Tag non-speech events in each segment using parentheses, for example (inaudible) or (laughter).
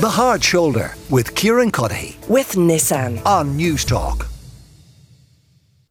The Hard Shoulder with Kieran Cuddihy with Nissan. on Newstalk.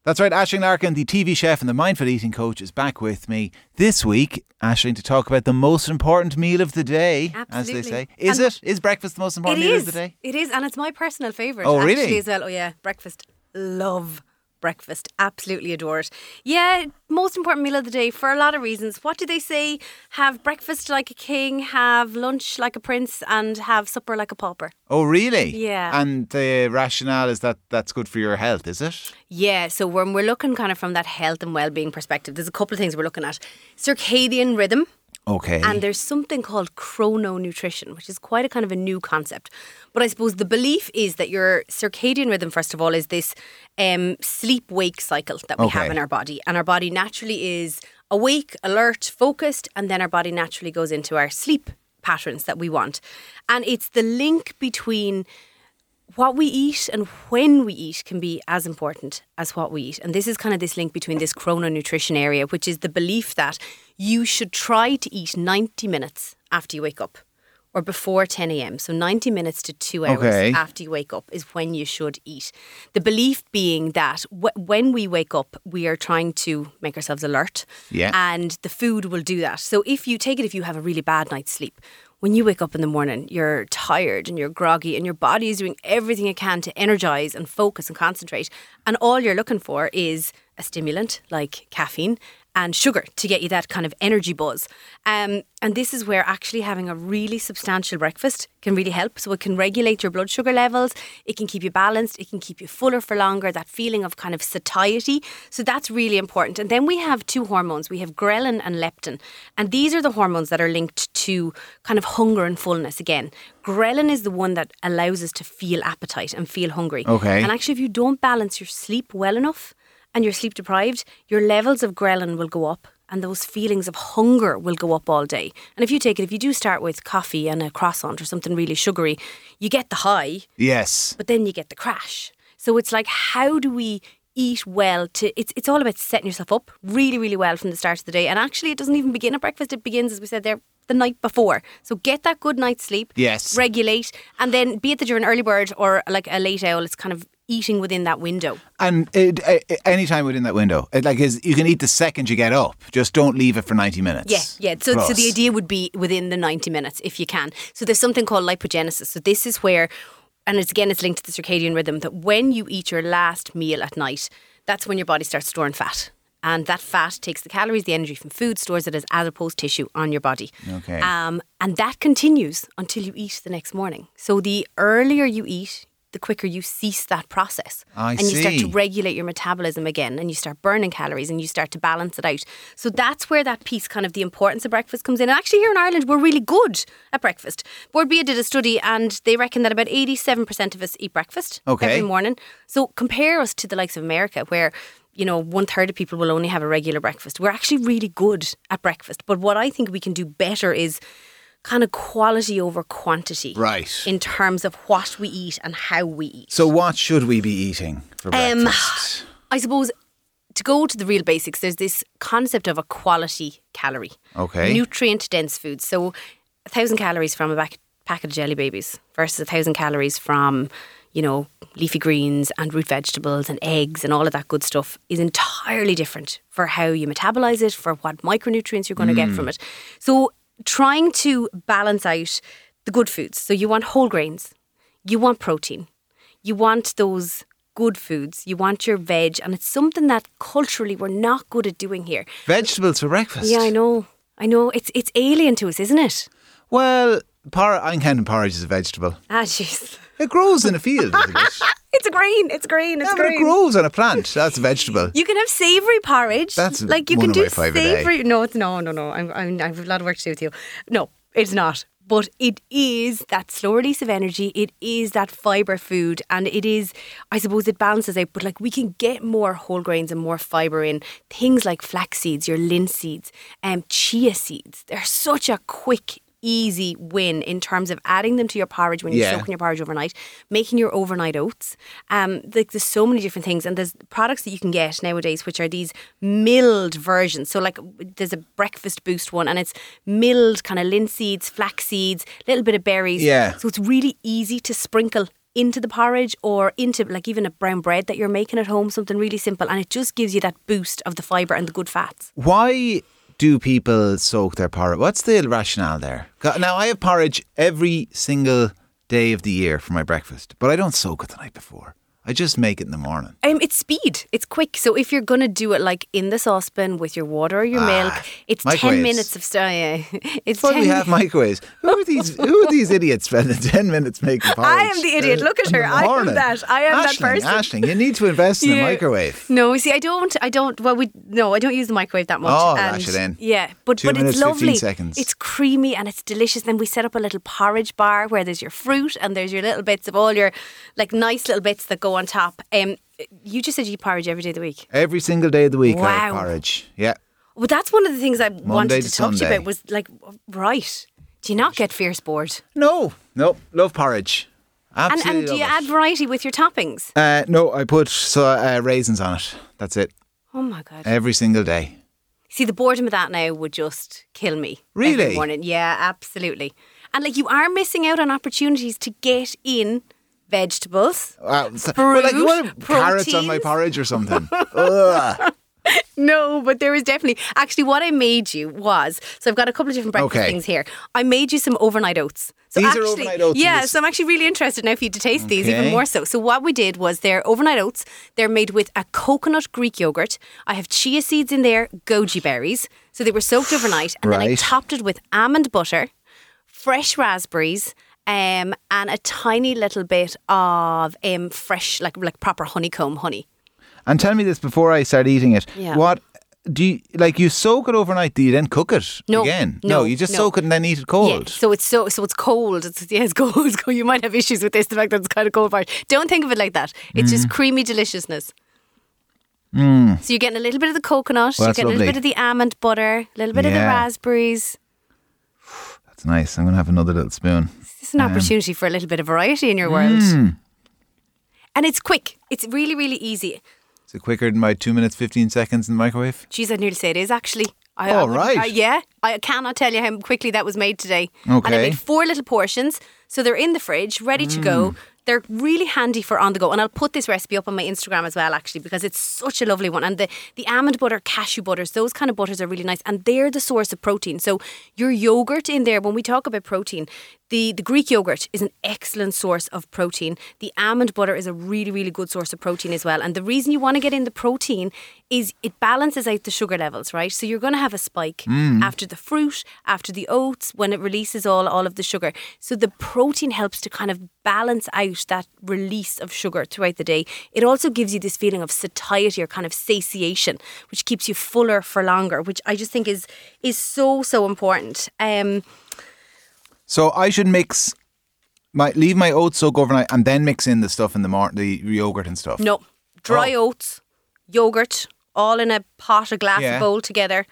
That's right, Aisling Larkin, the TV chef and the mindful eating coach, is back with me this week, Aisling, to talk about the most important meal of the day, as they say. Is And- it? Is breakfast the most important meal is. of the day? It is, and it's my personal favourite. Oh, really? Actually, as well. Oh, yeah, breakfast. Love breakfast. Absolutely adore it. Yeah, most important meal of the day for a lot of reasons. What do they say? Have breakfast like a king, have lunch like a prince, and have supper like a pauper. Oh, really? Yeah. And the rationale is that that's good for your health, is it? Yeah, so when we're looking kind of from that health and well-being perspective, there's a couple of things we're looking at. Circadian rhythm. Okay. And there's something called chrononutrition, which is quite a kind of a new concept. But I suppose the belief is that your circadian rhythm, first of all, is this um, sleep wake cycle that we have in our body. And our body naturally is awake, alert, focused, and then our body naturally goes into our sleep patterns that we want. And it's the link between what we eat and when we eat can be as important as what we eat. And this is kind of this link between this chrononutrition area, which is the belief that you should try to eat 90 minutes after you wake up or before 10 a.m. So 90 minutes to two hours Okay. after you wake up is when you should eat. The belief being that w- when we wake up, we are trying to make ourselves alert. Yeah. And the food will do that. So if you take it, if you have a really bad night's sleep, when you wake up in the morning, you're tired and you're groggy, and your body is doing everything it can to energize and focus and concentrate. And all you're looking for is a stimulant like caffeine and sugar to get you that kind of energy buzz. Um, and this is where actually having a really substantial breakfast can really help. So it can regulate your blood sugar levels, it can keep you balanced, it can keep you fuller for longer, that feeling of kind of satiety. So that's really important. And then we have two hormones we have ghrelin and leptin. And these are the hormones that are linked to kind of hunger and fullness again. Ghrelin is the one that allows us to feel appetite and feel hungry. Okay. And actually, if you don't balance your sleep well enough and you're sleep deprived, your levels of ghrelin will go up and those feelings of hunger will go up all day. And if you take it, if you do start with coffee and a croissant or something really sugary, you get the high, yes. but then you get the crash. So it's like, how do we eat well to it's it's all about setting yourself up really, really well from the start of the day. And actually it doesn't even begin at breakfast, it begins, as we said there, the night before. So get that good night's sleep. Yes. Regulate and then be it that you're an early bird or like a late owl, it's kind of eating within that window. And it, uh, any time within that window, it, like is you can eat the second you get up. Just don't leave it for ninety minutes. Yeah, yeah. So, so the idea would be within the 90 minutes if you can. So there's something called lipogenesis. So this is where, and it's again, it's linked to the circadian rhythm that when you eat your last meal at night, that's when your body starts storing fat. And that fat takes the calories, the energy from food, stores it as adipose tissue on your body. Okay. Um, and that continues until you eat the next morning. So the earlier you eat, the quicker you cease that process. I and you start to regulate your metabolism again and you start burning calories and you start to balance it out. So that's where that piece, kind of the importance of breakfast comes in. And actually, here in Ireland, we're really good at breakfast. Bord Bia did a study and they reckon that about 87% of us eat breakfast Okay. every morning. So compare us to the likes of America, where you know, one third of people will only have a regular breakfast. We're actually really good at breakfast. But what I think we can do better is kind of quality over quantity. Right. In terms of what we eat and how we eat. So what should we be eating for Um, breakfast? I suppose to go to the real basics, there's this concept of a quality calorie. Okay. Nutrient dense foods. So a thousand calories from a back, packet of jelly babies versus a thousand calories from, you know, leafy greens and root vegetables and eggs and all of that good stuff is entirely different for how you metabolize it, for what micronutrients you're going to get from it. So trying to balance out the good foods. So you want whole grains, you want protein, you want those good foods, you want your veg, and it's something that culturally we're not good at doing here. Vegetables for breakfast. Yeah, I know. I know. It's it's alien to us, isn't it? Well, por- I'm counting porridge as a vegetable. Ah, (laughs) jeez. It grows in a field, it? (laughs) It's a green. It's green. It's yeah, but it grows on a plant. That's a vegetable. You can have savoury porridge. That's like you can do my five a day. savoury. No, it's no, no, no. I'm, I'm, I have a lot of work to do with you. No, it's not. But it is that slow release of energy. It is that fibre food, and it is. I suppose it balances out. But like we can get more whole grains and more fibre in things like flax seeds, your linseeds, um, chia seeds. They're such a quick easy win in terms of adding them to your porridge when you're Yeah. soaking your porridge overnight, making your overnight oats. Um, like there's so many different things, and there's products that you can get nowadays, which are these milled versions. So like there's a breakfast boost one, and it's milled kind of linseeds, flax seeds, little bit of berries. Yeah. So it's really easy to sprinkle into the porridge or into like even a brown bread that you're making at home, something really simple, and it just gives you that boost of the fibre and the good fats. Why do people soak their porridge? What's the rationale there? Now, I have porridge every single day of the year for my breakfast, but I don't soak it the night before. I just make it in the morning. Um, it's speed. It's quick. So if you're gonna do it like in the saucepan with your water or your milk, it's ten minutes of st- yeah. (laughs) It's Why we have (laughs) microwaves? Who are these? Who are these idiots spending (laughs) ten minutes making porridge? I am the idiot. Look at her. I am that. I am that Aisling, person. Aisling, you need to invest in a Yeah. microwave. No, see, I don't. I don't. Well, we no, I don't use the microwave that much. Oh, and it in. Yeah, but Two but minutes, it's lovely. seconds. It's creamy and it's delicious. Then we set up a little porridge bar where there's your fruit and there's your little bits of all your like nice little bits that go on top. Um, you just said you eat porridge every day of the week. Every single day of the week, I have Wow. porridge. Yeah. Well, that's one of the things I wanted to to talk to you about. Was like, right? Do you not get fierce bored? No, no, love porridge. And Absolutely and do you love add variety with your toppings? Uh, no, I put so, uh, raisins on it. That's it. Oh my god! Every single day. See, the boredom of that now would just kill me. Really? Morning. Yeah, absolutely. And like you are missing out on opportunities to get in vegetables. Uh, so- well, like, Fruit, what, carrots on my porridge or something. (laughs) No, but there is definitely actually what I made you was so I've got a couple of different breakfast Okay. things here. I made you some overnight oats. So These are actually, overnight oats Yeah, so I'm actually really interested now for you to taste these even more so. So what we did was they're overnight oats. They're made with a coconut Greek yogurt. I have chia seeds in there, goji berries. So they were soaked overnight, and then I topped it with almond butter, fresh raspberries. Um, and a tiny little bit of um, fresh, like like proper honeycomb honey. And tell me this before I start eating it. Yeah. What do you like? You soak it overnight. Do you then cook it No, again? no, you just no. soak it and then eat it Yeah, cold. so it's so so it's cold. It's yeah, it's (laughs) cold. It's cold. You might have issues with this, the fact that it's kind of cold part. Don't think of it like that. It's Mm. just creamy deliciousness. So you're getting a little bit of the coconut, Well, you're getting a little bit of the almond butter, a little bit of the raspberries. That's nice. I'm gonna have another little spoon. It's an opportunity for a little bit of variety in your world. Mm. And it's quick. It's really, really easy. Is it quicker than my two minutes fifteen seconds in the microwave? Geez, I'd nearly say it is actually. I, Oh, I right. uh, yeah, I cannot tell you how quickly that was made today. Okay. And I made four little portions, so they're in the fridge, ready to Mm. go. They're really handy for on the go, and I'll put this recipe up on my Instagram as well, actually, because it's such a lovely one. And the the almond butter, cashew butters, those kind of butters are really nice, and they're the source of protein. So your yogurt in there, when we talk about protein, the the Greek yogurt is an excellent source of protein. The almond butter is a really really good source of protein as well. And the reason you want to get in the protein is it balances out the sugar levels, right? So you're going to have a spike mm. after the fruit, after the oats, when it releases all all of the sugar. So the protein helps to kind of balance out that release of sugar throughout the day. It also gives you this feeling of satiety or kind of satiation, which keeps you fuller for longer, which I just think is is so so important. Um, So I should mix my leave my oats soak overnight and then mix in the stuff in the mor- the yogurt and stuff. no, dry Oh. oats, yogurt, all in a pot a glass Yeah. bowl together.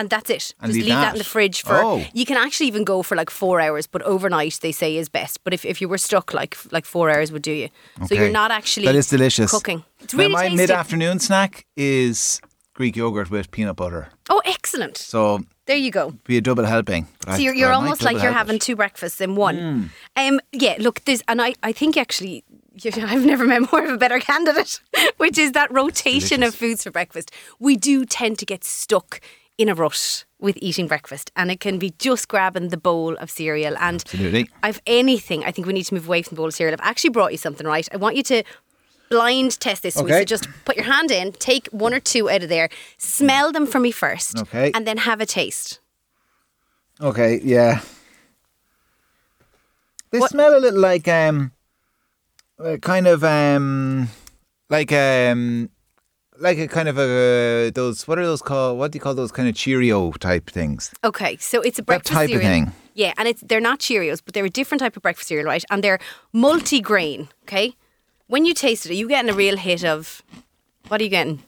And that's it. And Just leave leave that. that. in the fridge for. Oh. You can actually even go for like four hours, but overnight they say is best. But if, if you were stuck, like like four hours would do you. So you're not actually That is delicious. cooking. It's Now, my mid afternoon snack is Greek yogurt with peanut butter. oh, excellent! So There you go. be a double helping. So you're, you're almost like you're having it. two breakfasts in one. Hmm. Um, yeah, look, there's, and I, I think actually, (laughs) I've never met more of a better (laughs) candidate, which is that rotation of foods for breakfast. We do tend to get stuck in a rut with eating breakfast, and it can be just grabbing the bowl of cereal. And Absolutely. I've anything, I think we need to move away from the bowl of cereal. I've actually brought you something, right? I want you to blind test this. Okay. So just put your hand in, take one or two out of there, smell them for me first, Okay. and then have a taste. Okay, yeah. They What- smell a little like um, kind of um, like um, like a kind of a those what are those called? What do you call those kind of Cheerio type things? Okay, so it's a breakfast type of cereal. thing. Yeah, and it's they're not Cheerios, but they're a different type of breakfast cereal, right? And they're multi-grain. Okay, when you taste it, are you getting a real hit of what are you getting?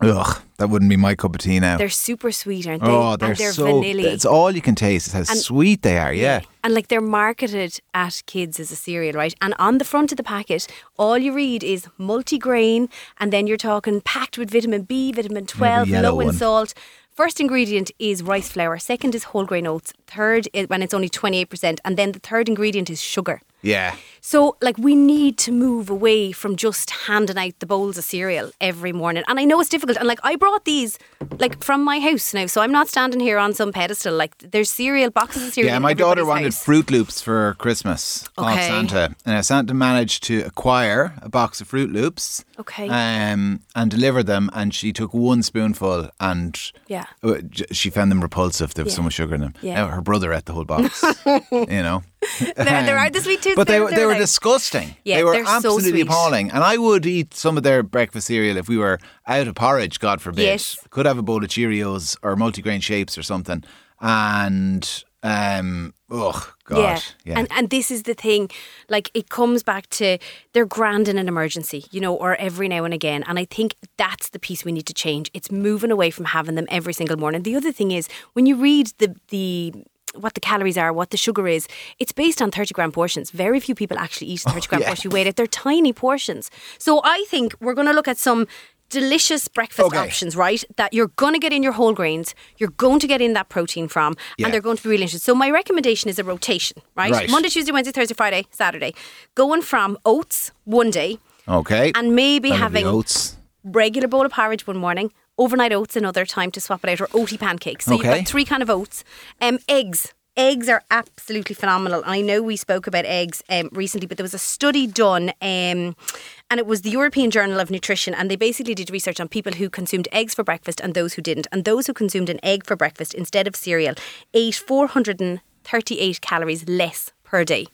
Ugh, that wouldn't be my cup of tea now. They're super sweet, aren't they? oh, they're, and they're so. vanilla. It's all you can taste. Is how And- sweet they are. Yeah. And like they're marketed at kids as a cereal, right? And on the front of the packet, all you read is multigrain, and then you're talking packed with vitamin B, vitamin 12, low in one. salt. First ingredient is rice flour. Second is whole grain oats. Third is when it's only 28%. And then the third ingredient is sugar. Yeah. So, like, we need to move away from just handing out the bowls of cereal every morning. And I know it's difficult. And, like, I brought these, like, from my house now. So I'm not standing here on some pedestal. Like, there's cereal, boxes of cereal. Yeah, my daughter wanted house. Froot Loops for Christmas off Okay. Santa. And Santa managed to acquire a box of Froot Loops. Okay. Um, and deliver them. And she took one spoonful and Yeah. uh, she found them repulsive. There was so much sugar in them. Yeah. Now her brother ate the whole box. (laughs) you know. (laughs) There, there are the sweet tooths. But they, were- they were now. disgusting. Yeah, they were they're so absolutely sweet. appalling. And I would eat some of their breakfast cereal if we were out of porridge, God forbid. Yes. Could have a bowl of Cheerios or multigrain shapes or something. And, um, oh, God. Yeah. And and this is the thing, like it comes back to they're grand in an emergency, you know, or every now and again. And I think that's the piece we need to change. It's moving away from having them every single morning. The other thing is when you read the the what the calories are, what the sugar is, it's based on 30 gram portions. Very few people actually eat a 30 gram Oh, yeah. portion. You weigh it, they're tiny portions. So I think we're going to look at some delicious breakfast Okay. options, right? That you're going to get in your whole grains, you're going to get in that protein from, Yeah. and they're going to be really interesting. So my recommendation is a rotation, right? Right. Monday, Tuesday, Wednesday, Thursday, Friday, Saturday. Going from oats one day okay. and maybe That'll having oats. regular bowl of porridge one morning, overnight oats another time to swap it out, or oaty pancakes. So you've got three kind of oats. Um, eggs. Eggs are absolutely phenomenal. And I know we spoke about eggs um, recently, but there was a study done, um, and it was the European Journal of Nutrition, and they basically did research on people who consumed eggs for breakfast and those who didn't. And those who consumed an egg for breakfast instead of cereal ate 438 calories less per day.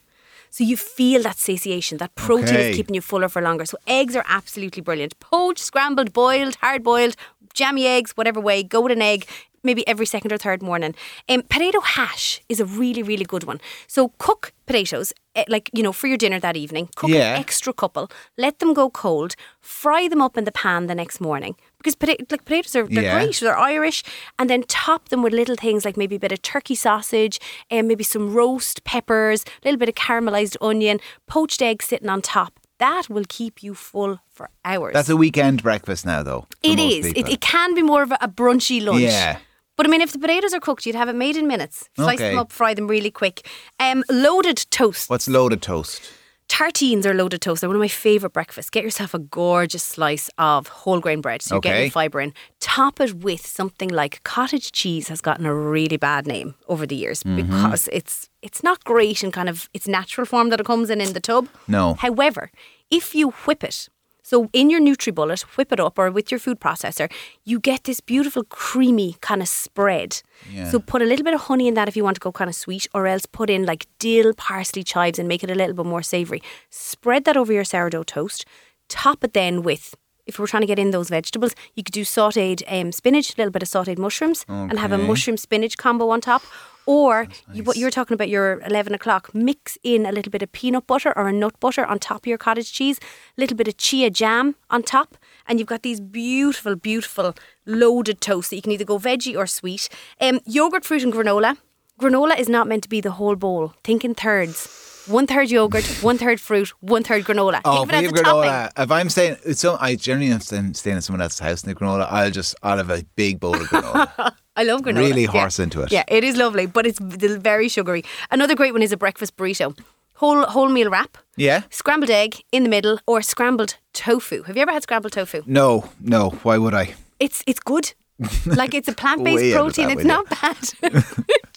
So you feel that satiation, that protein Okay. is keeping you fuller for longer. So eggs are absolutely brilliant. Poached, scrambled, boiled, hard boiled, jammy eggs, whatever way, go with an egg. Maybe every second or third morning. Um, potato hash is a really, really good one. So cook potatoes, eh, like you know, for your dinner that evening. Cook Yeah. an extra couple. Let them go cold. Fry them up in the pan the next morning because pota- like potatoes are they're Yeah. great. They're Irish, and then top them with little things like maybe a bit of turkey sausage and maybe some roast peppers, a little bit of caramelized onion, poached egg sitting on top. That will keep you full for hours. That's a weekend breakfast now, though. It is. It most is. It, people. it can be more of a, a brunchy lunch. Yeah. But I mean, if the potatoes are cooked, you'd have it made in minutes. Slice Okay. them up, fry them really quick. Um, loaded toast. What's loaded toast? Tartines are loaded toast. They're one of my favourite breakfasts. Get yourself a gorgeous slice of whole grain bread. So you're Okay. getting fibre in. Top it with something like cottage cheese has gotten a really bad name over the years Mm-hmm. because it's it's not great in kind of its natural form that it comes in in the tub. No. However, if you whip it, so in your NutriBullet, whip it up or with your food processor, you get this beautiful creamy kind of spread. Yeah. So put a little bit of honey in that if you want to go kind of sweet, or else put in like dill, parsley, chives and make it a little bit more savoury. Spread that over your sourdough toast. Top it then with if we're trying to get in those vegetables, you could do sautéed um, spinach, a little bit of sautéed mushrooms, and have a mushroom spinach combo on top. Or you, what you're talking about, your 11 o'clock, mix in a little bit of peanut butter or a nut butter on top of your cottage cheese, a little bit of chia jam on top, and you've got these beautiful, beautiful loaded toast that you can either go veggie or sweet. Um, yogurt, fruit, and granola. Granola is not meant to be the whole bowl. Think in thirds. One third yogurt, one third fruit, one third granola. Oh, Think of it as have a topping. granola. If I'm staying, so I generally am staying, staying in someone else's house and the granola. I'll just I'll have a big bowl of granola. (laughs) I love granola. Really Yeah. horse into it. Yeah, it is lovely, but it's very sugary. Another great one is a breakfast burrito. Whole wholemeal wrap, yeah. scrambled egg in the middle, or scrambled tofu. Have you ever had scrambled tofu? No, no. Why would I? It's it's good. (laughs) like it's a plant based Way out of protein. It's not bad. (laughs)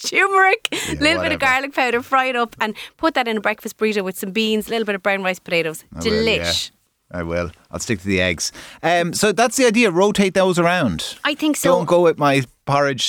Turmeric, a little bit of garlic powder, fry it up, and put that in a breakfast burrito with some beans, a little bit of brown rice potatoes. I will, yeah. I will. I'll stick to the eggs. Um, so that's the idea. Rotate those around. I think so. Don't go with my porridge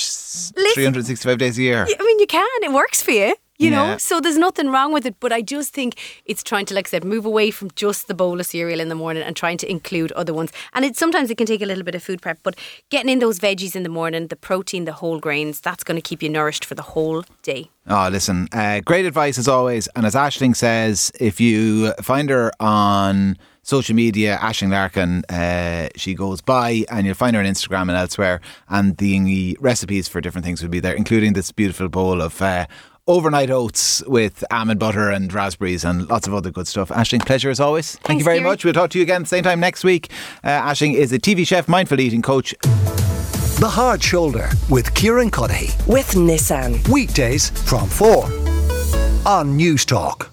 Listen- 365 days a year. I mean, you can. It works for you. You Yeah. know, so there's nothing wrong with it. But I just think it's trying to, like I said, move away from just the bowl of cereal in the morning and trying to include other ones. And it sometimes it can take a little bit of food prep, but getting in those veggies in the morning, the protein, the whole grains, that's going to keep you nourished for the whole day. Oh, listen, uh, great advice as always. And as Aisling says, if you find her on social media, Aisling Larkin, uh, she goes by, and you'll find her on Instagram and elsewhere. And the recipes for different things will be there, including this beautiful bowl of. Uh, overnight oats with almond butter and raspberries and lots of other good stuff. Aisling, pleasure as always. Thank Thanks, you very Kieran. much. We'll talk to you again same time next week. Uh, Aisling is a TV chef, mindful eating coach. The Hard Shoulder with Kieran Cuddihy. with Nissan. Weekdays from 4 on Newstalk.